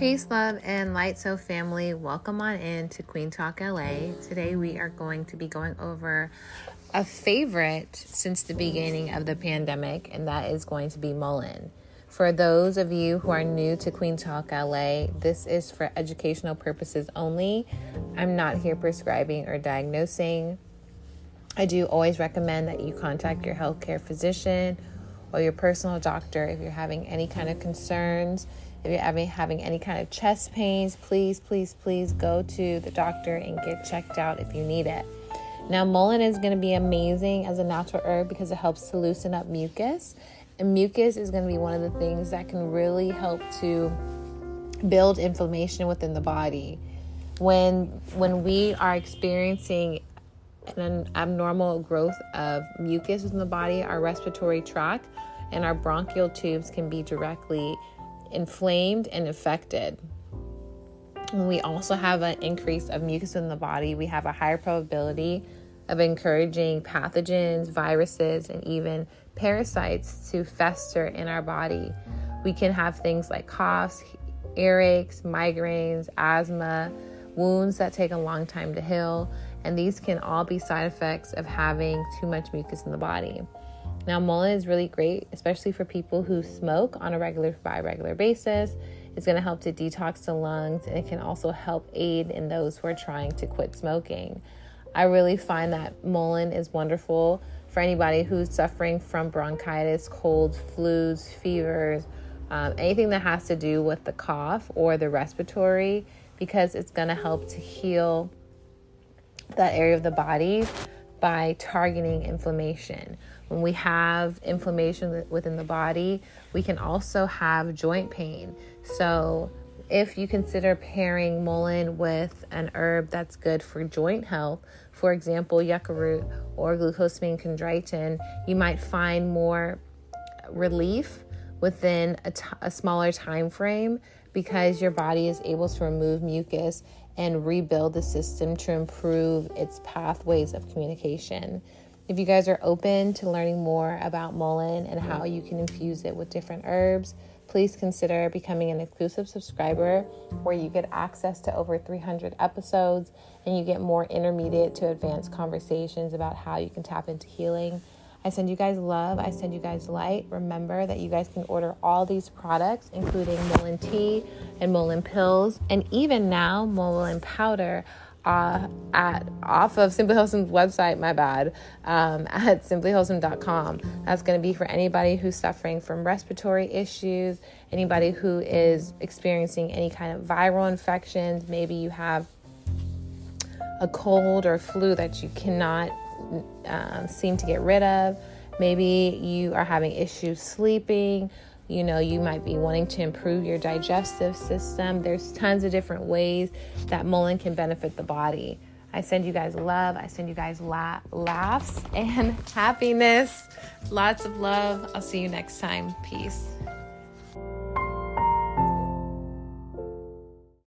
Peace, love, and light. So, family, welcome on in to Queen Talk LA. Today, we are going to be going over a favorite since the beginning of the pandemic, and that is going to be Mullein. For those of you who are new to Queen Talk LA, this is for educational purposes only. I'm not here prescribing or diagnosing. I do always recommend that you contact your healthcare physician or your personal doctor if you're having any kind of concerns if you're having, having any kind of chest pains, please, please, please go to the doctor and get checked out if you need it. Now, mullein is going to be amazing as a natural herb because it helps to loosen up mucus. And mucus is going to be one of the things that can really help to build inflammation within the body. When when we are experiencing an abnormal growth of mucus in the body, our respiratory tract and our bronchial tubes can be directly inflamed and affected. When we also have an increase of mucus in the body, we have a higher probability of encouraging pathogens, viruses, and even parasites to fester in our body. We can have things like coughs, earaches, migraines, asthma, wounds that take a long time to heal, and these can all be side effects of having too much mucus in the body. Now, mullein is really great, especially for people who smoke on a regular by regular basis. It's going to help to detox the lungs and it can also help aid in those who are trying to quit smoking. I really find that mullein is wonderful for anybody who's suffering from bronchitis, colds, flus, fevers, um, anything that has to do with the cough or the respiratory, because it's going to help to heal that area of the body by targeting inflammation. When we have inflammation within the body, we can also have joint pain. So, if you consider pairing mullein with an herb that's good for joint health, for example, yucca root or glucosamine chondroitin, you might find more relief within a, t- a smaller time frame because your body is able to remove mucus and rebuild the system to improve its pathways of communication. If you guys are open to learning more about mullein and how you can infuse it with different herbs, please consider becoming an exclusive subscriber where you get access to over 300 episodes and you get more intermediate to advanced conversations about how you can tap into healing I send you guys love. I send you guys light. Remember that you guys can order all these products, including Mullein tea and Mullein pills, and even now Mullein powder. Uh, at off of Simply Wholesome's website, my bad, um, at simplywholesome.com. That's going to be for anybody who's suffering from respiratory issues, anybody who is experiencing any kind of viral infections. Maybe you have a cold or flu that you cannot um, seem to get rid of. Maybe you are having issues sleeping. You know, you might be wanting to improve your digestive system. There's tons of different ways that mullein can benefit the body. I send you guys love. I send you guys la- laughs and happiness. Lots of love. I'll see you next time. Peace.